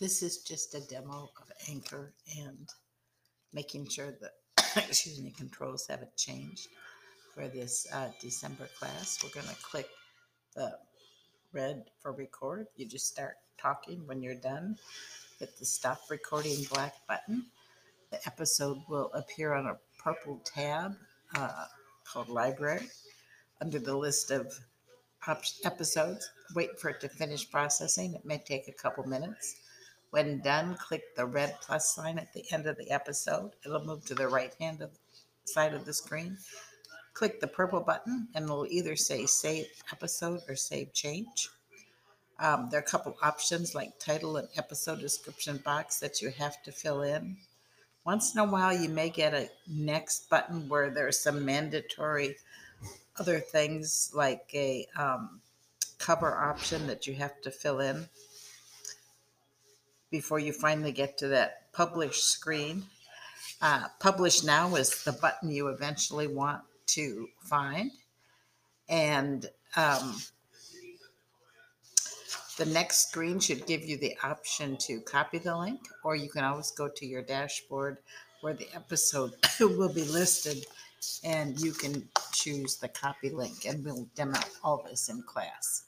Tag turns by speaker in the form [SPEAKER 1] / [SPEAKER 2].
[SPEAKER 1] This is just a demo of Anchor and making sure that, excuse me, controls haven't changed for this uh, December class. We're going to click the red for record. You just start talking when you're done. Hit the stop recording black button. The episode will appear on a purple tab uh, called library under the list of episodes. Wait for it to finish processing. It may take a couple minutes. When done, click the red plus sign at the end of the episode. It'll move to the right hand of, side of the screen. Click the purple button and it'll either say save episode or save change. Um, there are a couple options like title and episode description box that you have to fill in. Once in a while, you may get a next button where there's some mandatory other things like a um, cover option that you have to fill in before you finally get to that publish screen. Uh, publish now is the button you eventually want to find. And um, the next screen should give you the option to copy the link, or you can always go to your dashboard where the episode will be listed and you can choose the copy link and we'll demo all this in class.